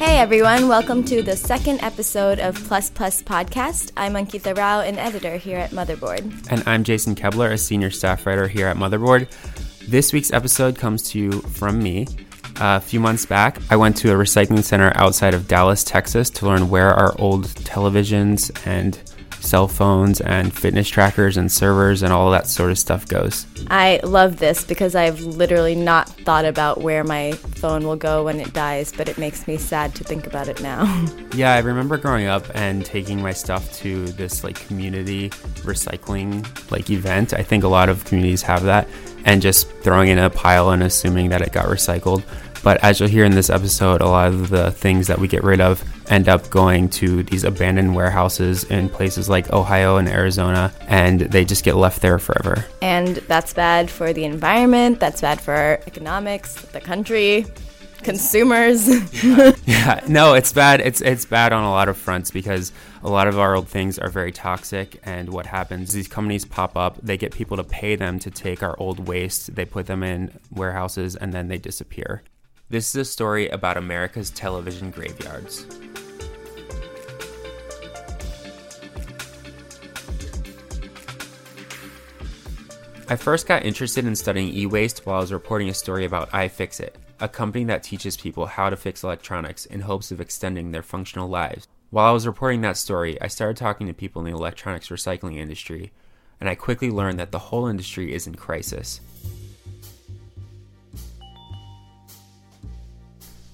Hey everyone, welcome to the second episode of Plus Plus Podcast. I'm Ankita Rao, an editor here at Motherboard. And I'm Jason Koebler, a senior staff writer here at Motherboard. This week's episode comes to you from me. a few months back, I went to a recycling center outside of Dallas, Texas to learn where our old televisions and cell phones and fitness trackers and servers and all that sort of stuff goes. I love this because I've literally not thought about where my phone will go when it dies, but it makes me sad to think about it now. Yeah, I remember growing up and taking my stuff to this like community recycling like event. I think a lot of communities have that and just throwing in a pile and assuming that it got recycled. But as you'll hear in this episode, a lot of the things that we get rid of end up going to these abandoned warehouses in places like Ohio and Arizona, and they just get left there forever. and that's bad for the environment, that's bad for our economics, the country, consumers. Yeah, no, it's bad. It's it's bad on a lot of fronts because a lot of our old things are very toxic. And what happens? These companies pop up. They get people to pay them to take our old waste. They put them in warehouses and then they disappear. This is a story about America's television graveyards. I first got interested in studying e waste while I was reporting a story about iFixit, a company that teaches people how to fix electronics in hopes of extending their functional lives. While I was reporting that story, I started talking to people in the electronics recycling industry, and I quickly learned that the whole industry is in crisis.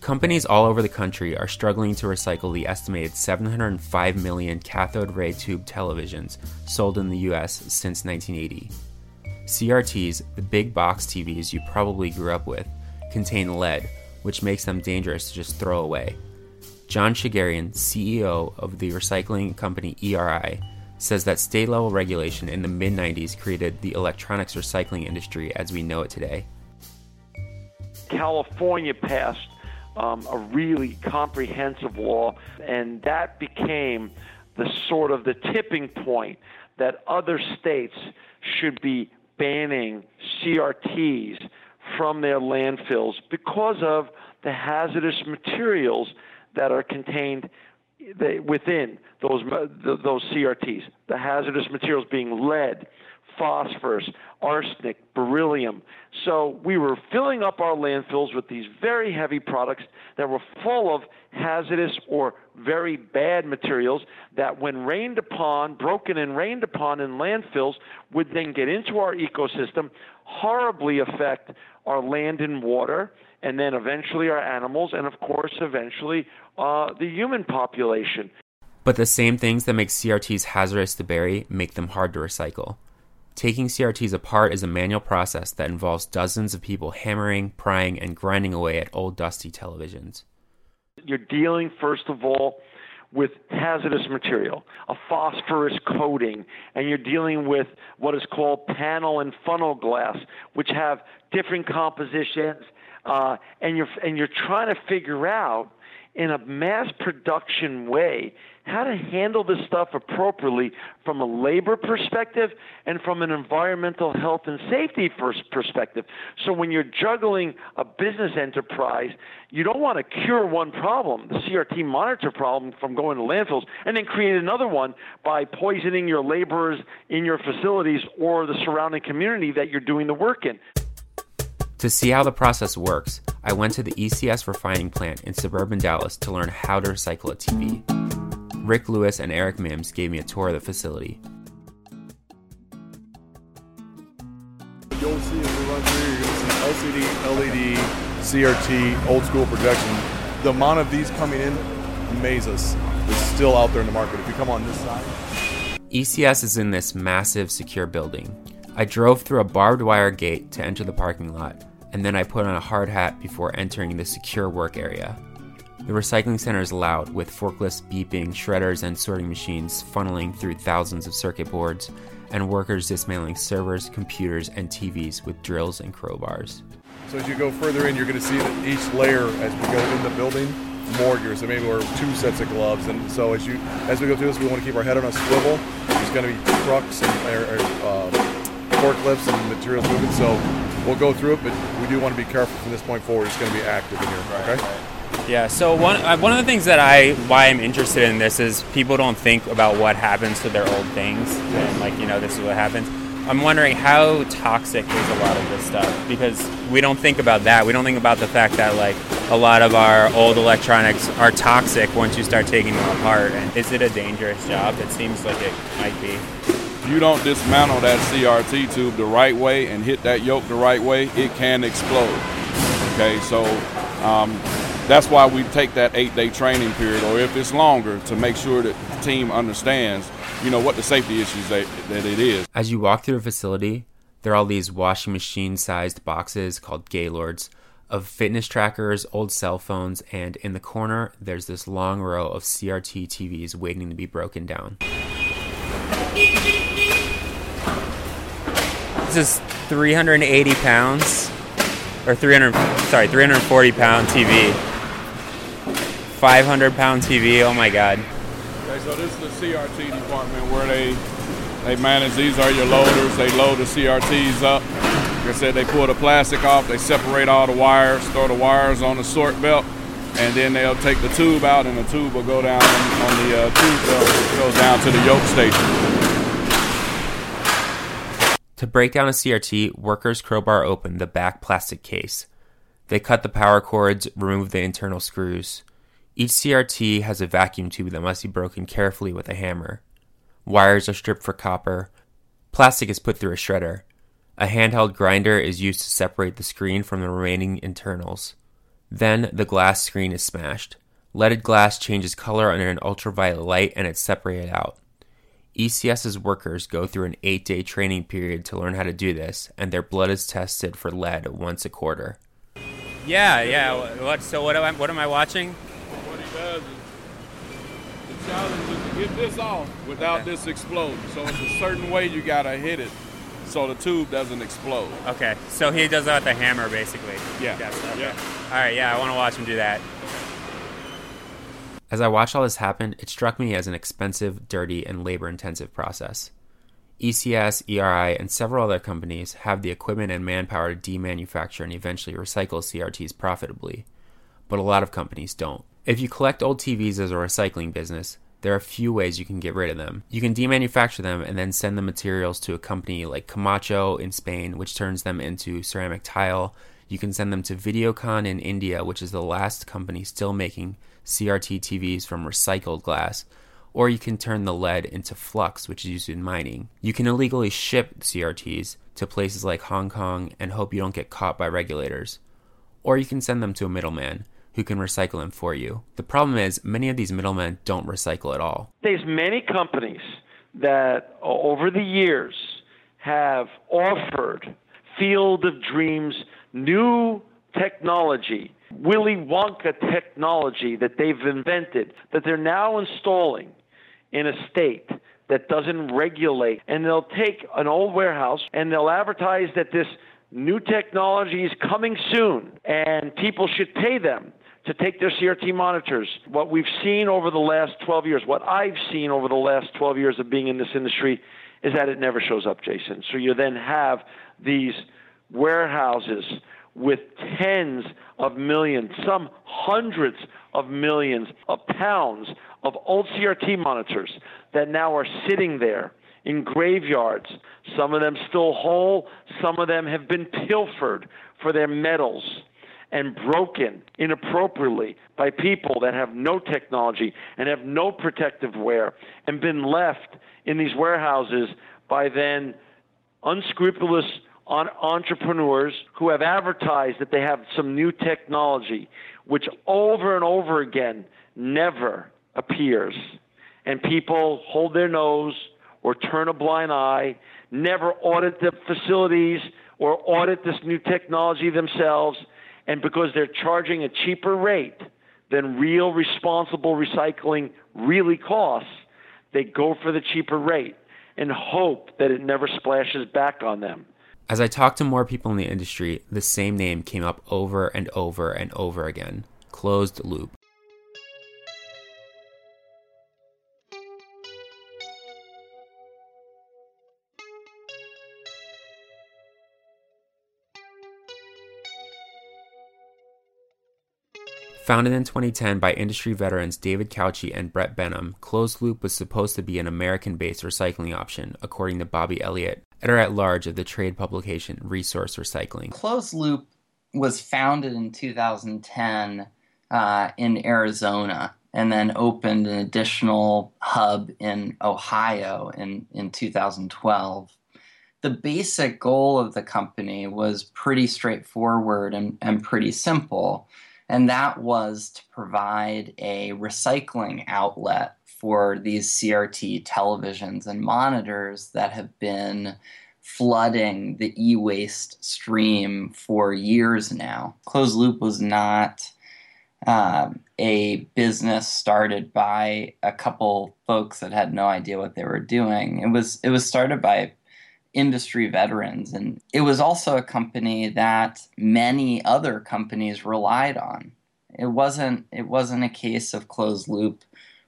Companies all over the country are struggling to recycle the estimated 705 million cathode ray tube televisions sold in the US since 1980. CRTs, the big box TVs you probably grew up with, contain lead, which makes them dangerous to just throw away. John Shegerian, CEO of the recycling company ERI, says that state level regulation in the mid 90s created the electronics recycling industry as we know it today. California passed um, a really comprehensive law, and that became the sort of the tipping point that other states should be banning CRTs from their landfills because of the hazardous materials that are contained within those those CRTs. The hazardous materials being lead, phosphorus, arsenic, beryllium. So we were filling up our landfills with these very heavy products that were full of hazardous or very bad materials that when rained upon, broken and rained upon in landfills would then get into our ecosystem, horribly affect our land and water, and then eventually our animals, and of course eventually uh, the human population. But the same things that make CRTs hazardous to bury make them hard to recycle. Taking CRTs apart is a manual process that involves dozens of people hammering, prying, and grinding away at old dusty televisions. You're dealing, first of all, with hazardous material, a phosphorus coating, and you're dealing with what is called panel and funnel glass, which have different compositions, uh, and you're and you're trying to figure out in a mass production way how to handle this stuff appropriately from a labor perspective and from an environmental health and safety first perspective. So when you're juggling a business enterprise, you don't want to cure one problem, the CRT monitor problem from going to landfills, and then create another one by poisoning your laborers in your facilities or the surrounding community that you're doing the work in. To see how the process works, I went to the ECS refining plant in suburban Dallas to learn how to recycle a TV. Rick Lewis and Eric Mims gave me a tour of the facility. You'll see as we run through, you're going to see LCD, LED, CRT, old school projection. The amount of these coming in amazes us. It's still out there in the market. If you come on this side, ECS is in this massive, secure building. I drove through a barbed wire gate to enter the parking lot, and then I put on a hard hat before entering the secure work area. The recycling center is loud, with forklifts beeping, shredders and sorting machines funneling through thousands of circuit boards, and workers dismantling servers, computers, and TVs with drills and crowbars. So as you go further in, you're going to see that each layer, as we go in the building, more gear. So maybe we're two sets of gloves. And so as you as we go through this, we want to keep our head on a swivel. There's going to be trucks and or, or, uh, forklifts and materials moving. So we'll go through it, but we do want to be careful from this point forward. It's going to be active in here. Okay. Yeah. So one uh, one of the things that I why I'm interested in this is people don't think about what happens to their old things, and like you know this is what happens. I'm wondering how toxic is a lot of this stuff because we don't think about that. We don't think about the fact that like a lot of our old electronics are toxic once you start taking them apart. And is it a dangerous job? It seems like it might be. If you don't dismantle that CRT tube the right way and hit that yoke the right way, it can explode. Okay, so um, that's why we take that eight-day training period, or if it's longer, to make sure that the team understands, you know, what the safety issues that, that it is. As you walk through the facility, there are all these washing machine-sized boxes called Gaylords of fitness trackers, old cell phones, and in the corner, there's this long row of CRT TVs waiting to be broken down. This is 380 pounds, or 300, sorry, 340 pound TV. 500 pound TV. Oh my God. Okay, so this is the CRT department where they they manage. These are your loaders. They load the CRTs up. Like I said, they pull the plastic off. They separate all the wires, throw the wires on the sort belt, and then they'll take the tube out, and the tube will go down on the uh, tube belt, which goes down to the yoke station. To break down a CRT, workers crowbar open the back plastic case. They cut the power cords, remove the internal screws. Each CRT has a vacuum tube that must be broken carefully with a hammer. Wires are stripped for copper. Plastic is put through a shredder. A handheld grinder is used to separate the screen from the remaining internals. Then the glass screen is smashed. Leaded glass changes color under an ultraviolet light and it's separated out. ECS's workers go through an eight day training period to learn how to do this, and their blood is tested for lead once a quarter. Yeah, yeah. What? So what am I? What am I watching? Does is the challenge is to get this off without okay. this exploding. So it's a certain way you gotta hit it so the tube doesn't explode. Okay, so he does that with a hammer, basically. Yeah. Okay. Yeah. All right. Yeah, I want to watch him do that. As I watched all this happen, it struck me as an expensive, dirty, and labor-intensive process. ECS, ERI, and several other companies have the equipment and manpower to demanufacture and eventually recycle CRTs profitably, but a lot of companies don't. If you collect old TVs as a recycling business, there are a few ways you can get rid of them. You can demanufacture them and then send the materials to a company like Camacho in Spain, which turns them into ceramic tile. You can send them to Videocon in India, which is the last company still making CRT TVs from recycled glass. Or you can turn the lead into flux, which is used in mining. You can illegally ship CRTs to places like Hong Kong and hope you don't get caught by regulators. Or you can send them to a middleman who can recycle them for you. The problem is, many of these middlemen don't recycle at all. There's many companies that over the years have offered Field of Dreams new technology, Willy Wonka technology that they've invented, that they're now installing in a state that doesn't regulate. And they'll take an old warehouse and they'll advertise that this new technology is coming soon and people should pay them to take their CRT monitors. What we've seen over the last 12 years, what I've seen over the last 12 years of being in this industry, is that it never shows up, Jason. So you then have these warehouses with tens of millions, some hundreds of millions of pounds of old CRT monitors that now are sitting there in graveyards. Some of them still whole, some of them have been pilfered for their metals and broken inappropriately by people that have no technology and have no protective wear and been left in these warehouses by then unscrupulous entrepreneurs who have advertised that they have some new technology, which over and over again never appears. And people hold their nose or turn a blind eye, never audit the facilities or audit this new technology themselves, and because they're charging a cheaper rate than real responsible recycling really costs, they go for the cheaper rate and hope that it never splashes back on them. As I talked to more people in the industry, the same name came up over and over and over again closed loop. Founded in 2010 by industry veterans David Cauchi and Brett Benham, Closed Loop was supposed to be an American based recycling option, according to Bobby Elliott, editor at large of the trade publication Resource Recycling. Closed Loop was founded in 2010 uh, in Arizona and then opened an additional hub in Ohio in, in 2012. The basic goal of the company was pretty straightforward and, and pretty simple and that was to provide a recycling outlet for these CRT televisions and monitors that have been flooding the e waste stream for years now. Closed Loop was not um, a business started by a couple folks that had no idea what they were doing. It was it was started by industry veterans. And it was also a company that many other companies relied on. It wasn't it wasn't a case of closed loop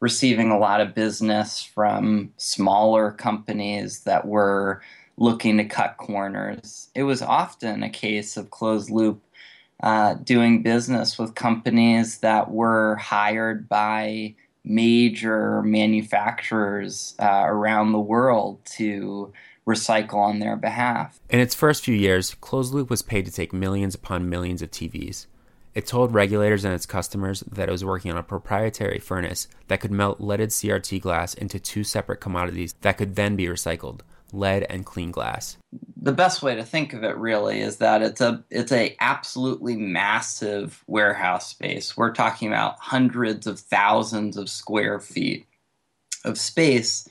receiving a lot of business from smaller companies that were looking to cut corners. It was often a case of closed loop uh, doing business with companies that were hired by major manufacturers uh, around the world to recycle on their behalf. In its first few years, Closed Loop was paid to take millions upon millions of TVs. It told regulators and its customers that it was working on a proprietary furnace that could melt leaded CRT glass into two separate commodities that could then be recycled lead and clean glass. The best way to think of it really is that it's a it's a absolutely massive warehouse space. We're talking about hundreds of thousands of square feet of space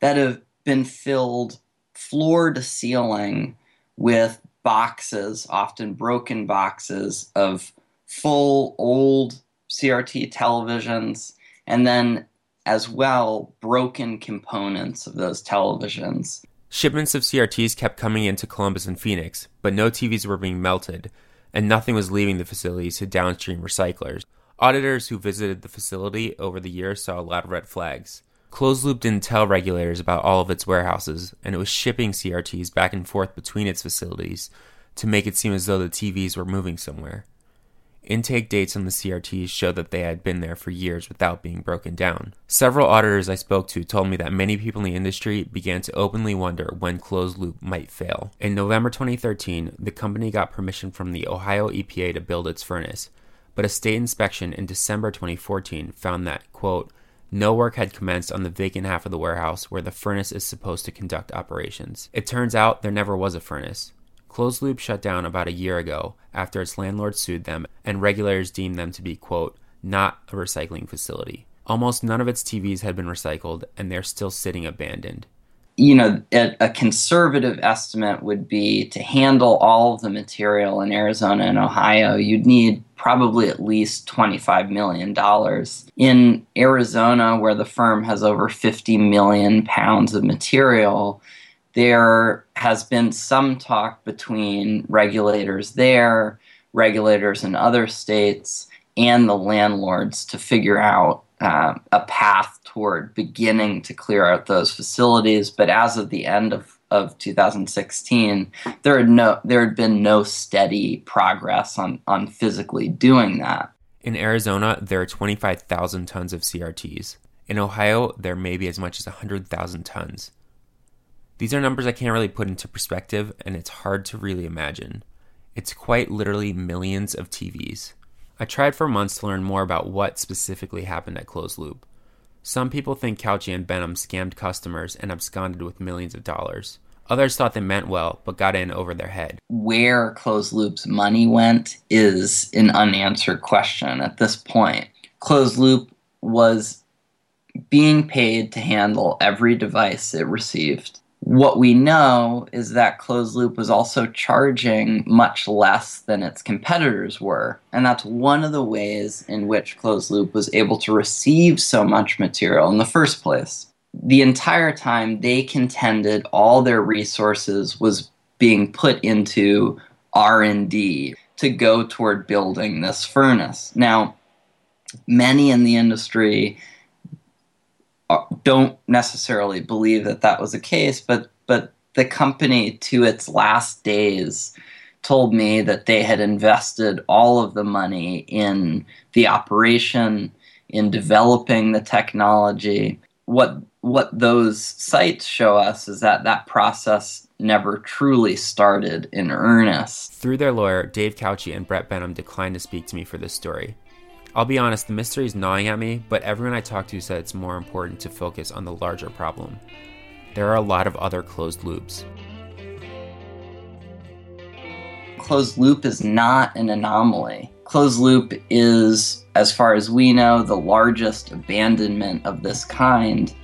that have been filled floor to ceiling with boxes, often broken boxes of full old CRT televisions, and then as well broken components of those televisions. Shipments of CRTs kept coming into Columbus and Phoenix, but no TVs were being melted, and nothing was leaving the facilities to downstream recyclers. Auditors who visited the facility over the years saw a lot of red flags. Closed Loop didn't tell regulators about all of its warehouses, and it was shipping CRTs back and forth between its facilities to make it seem as though the TVs were moving somewhere. Intake dates on the CRTs show that they had been there for years without being broken down. Several auditors I spoke to told me that many people in the industry began to openly wonder when Closed Loop might fail. In November 2013, the company got permission from the Ohio EPA to build its furnace, but a state inspection in December 2014 found that, quote, no work had commenced on the vacant half of the warehouse where the furnace is supposed to conduct operations. It turns out there never was a furnace. Closed Loop shut down about a year ago after its landlord sued them and regulators deemed them to be, quote, not a recycling facility. Almost none of its TVs had been recycled and they're still sitting abandoned you know, a, a, conservative estimate would be to handle all of the material in Arizona and Ohio, you'd need probably at least $25 million. In Arizona, where the firm has over 50 million pounds of material, there has been some talk between regulators there, regulators in other states, and the landlords to figure out uh, a path toward beginning to clear out those facilities. But as of the end of, of 2016, there had no there had been no steady progress on on physically doing that. In Arizona, there are 25,000 tons of CRTs. In Ohio, there may be as much as 100,000 tons. These are numbers I can't really put into perspective, and it's hard to really imagine. It's quite literally millions of TVs. I tried for months to learn more about what specifically happened at Closed Loop. Some people think Cauchi and Benham scammed customers and absconded with millions of dollars. Others thought they meant well, but got in over their head. Where Closed Loop's money went is an unanswered question at this point. Closed Loop was being paid to handle every device it received what we know is that closed loop was also charging much less than its competitors were. And that's one of the ways in which closed loop was able to receive so much material in the first place. The entire time they contended all their resources was being put into R&D to go toward building this furnace. Now, many in the industry Uh, don't necessarily believe that that was the case, but but the company to its last days told me that they had invested all of the money in the operation, in developing the technology. What what those sites show us is that that process never truly started in earnest. Through their lawyer, Dave Cauchi and Brett Benham declined to speak to me for this story. I'll be honest, the mystery is gnawing at me, but everyone I talked to said it's more important to focus on the larger problem. There are a lot of other closed loops. Closed loop is not an anomaly. Closed loop is, as far as we know, the largest abandonment of this kind.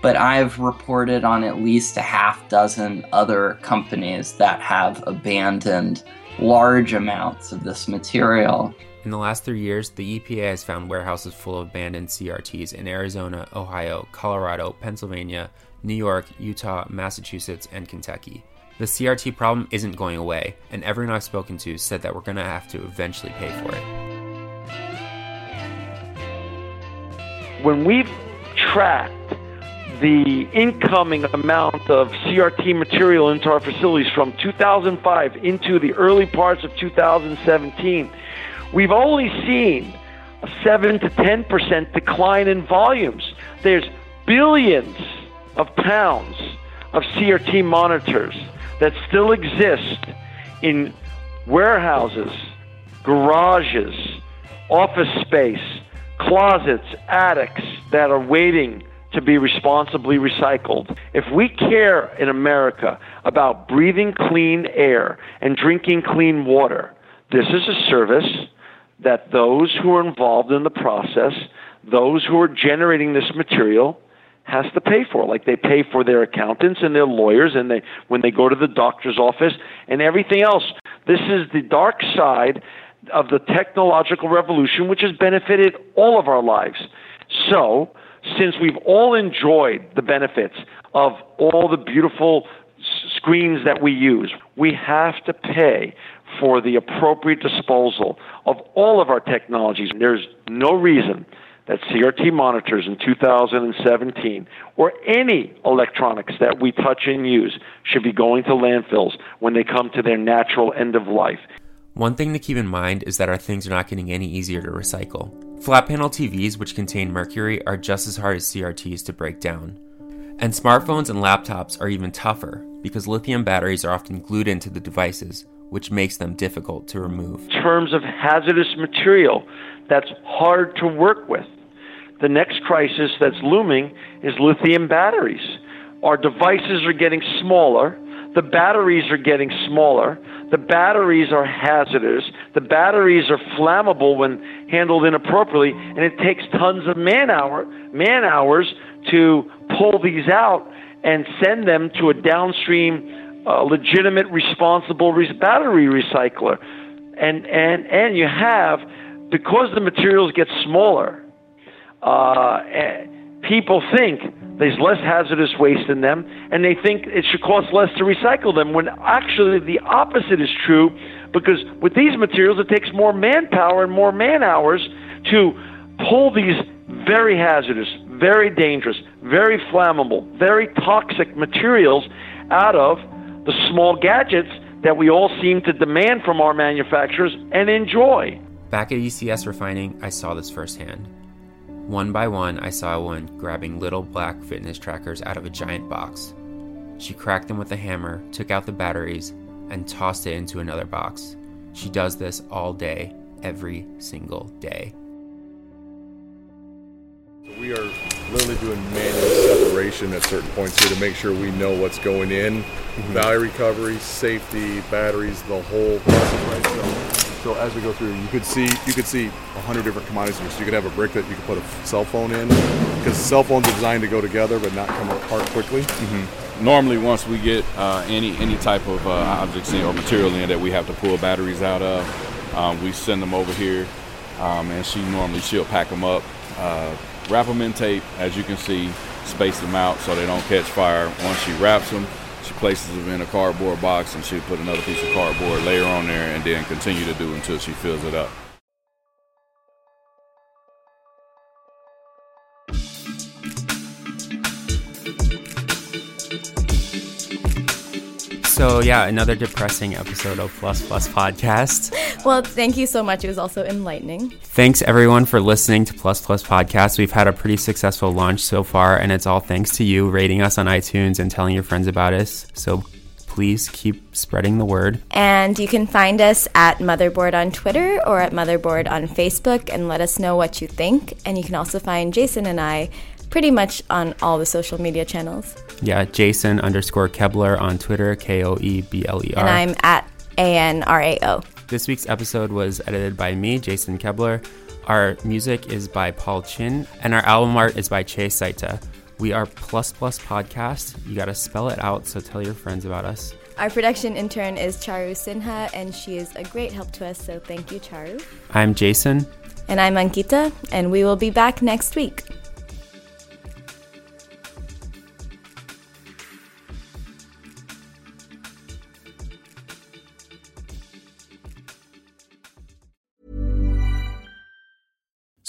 But I've reported on at least a half dozen other companies that have abandoned large amounts of this material. In the last three years, the EPA has found warehouses full of abandoned CRTs in Arizona, Ohio, Colorado, Pennsylvania, New York, Utah, Massachusetts, and Kentucky. The CRT problem isn't going away, and everyone I've spoken to said that we're going to have to eventually pay for it. When we've tracked the incoming amount of CRT material into our facilities from 2005 into the early parts of 2017, We've only seen a 7 to 10% decline in volumes. There's billions of pounds of CRT monitors that still exist in warehouses, garages, office space, closets, attics that are waiting to be responsibly recycled. If we care in America about breathing clean air and drinking clean water, this is a service that those who are involved in the process, those who are generating this material, has to pay for. Like they pay for their accountants and their lawyers, and they when they go to the doctor's office and everything else. This is the dark side of the technological revolution, which has benefited all of our lives. So, since we've all enjoyed the benefits of all the beautiful screens that we use, we have to pay for the appropriate disposal of all of our technologies. There's no reason that CRT monitors in 2017 or any electronics that we touch and use should be going to landfills when they come to their natural end of life. One thing to keep in mind is that our things are not getting any easier to recycle. Flat panel TVs, which contain mercury, are just as hard as CRTs to break down. And smartphones and laptops are even tougher because lithium batteries are often glued into the devices, which makes them difficult to remove. In terms of hazardous material that's hard to work with, the next crisis that's looming is lithium batteries. Our devices are getting smaller, the batteries are getting smaller, the batteries are hazardous, the batteries are flammable when handled inappropriately, and it takes tons of man hour man hours to pull these out and send them to a downstream a legitimate, responsible re- battery recycler. And, and, and you have, because the materials get smaller, uh, eh, people think there's less hazardous waste in them, and they think it should cost less to recycle them, when actually the opposite is true. Because with these materials, it takes more manpower and more man hours to pull these very hazardous, very dangerous, very flammable, very toxic materials out of the small gadgets that we all seem to demand from our manufacturers and enjoy. Back at ECS Refining, I saw this firsthand. One by one, I saw a woman grabbing little black fitness trackers out of a giant box. She cracked them with a hammer, took out the batteries, and tossed it into another box. She does this all day, every single day. We are literally doing manual separation at certain points here to make sure we know what's going in. Mm-hmm. Battery recovery, safety, batteries, the whole process, right? So, so as we go through, you could see you could see a hundred different commodities here. So you could have a brick that you could put a cell phone in, because cell phones are designed to go together but not come apart quickly. Mm-hmm. Normally, once we get uh, any any type of uh, objects in or material in that we have to pull batteries out of, um, we send them over here, um, and she normally she'll pack them up. Uh, wrap them in tape, as you can see, space them out so they don't catch fire. Once she wraps them, she places them in a cardboard box and she'll put another piece of cardboard layer on there and then continue to do until she fills it up. So, yeah, another depressing episode of Plus Plus Podcast. Well, thank you so much. It was also enlightening. Thanks, everyone, for listening to Plus Plus Podcast. We've had a pretty successful launch so far, and it's all thanks to you rating us on iTunes and telling your friends about us. So, please keep spreading the word. And you can find us at Motherboard on Twitter or at Motherboard on Facebook and let us know what you think. And you can also find Jason and I pretty much on all the social media channels. Yeah, Jason underscore Koebler on Twitter, K O E B L E R. And I'm at A N R A O. This week's episode was edited by me, Jason Koebler. Our music is by Paul Chin, and our album art is by Chase Saita. We are Plus Plus Podcast. You got to spell it out, so tell your friends about us. Our production intern is Charu Sinha, and she is a great help to us, so thank you, Charu. I'm Jason. And I'm Ankita, and we will be back next week.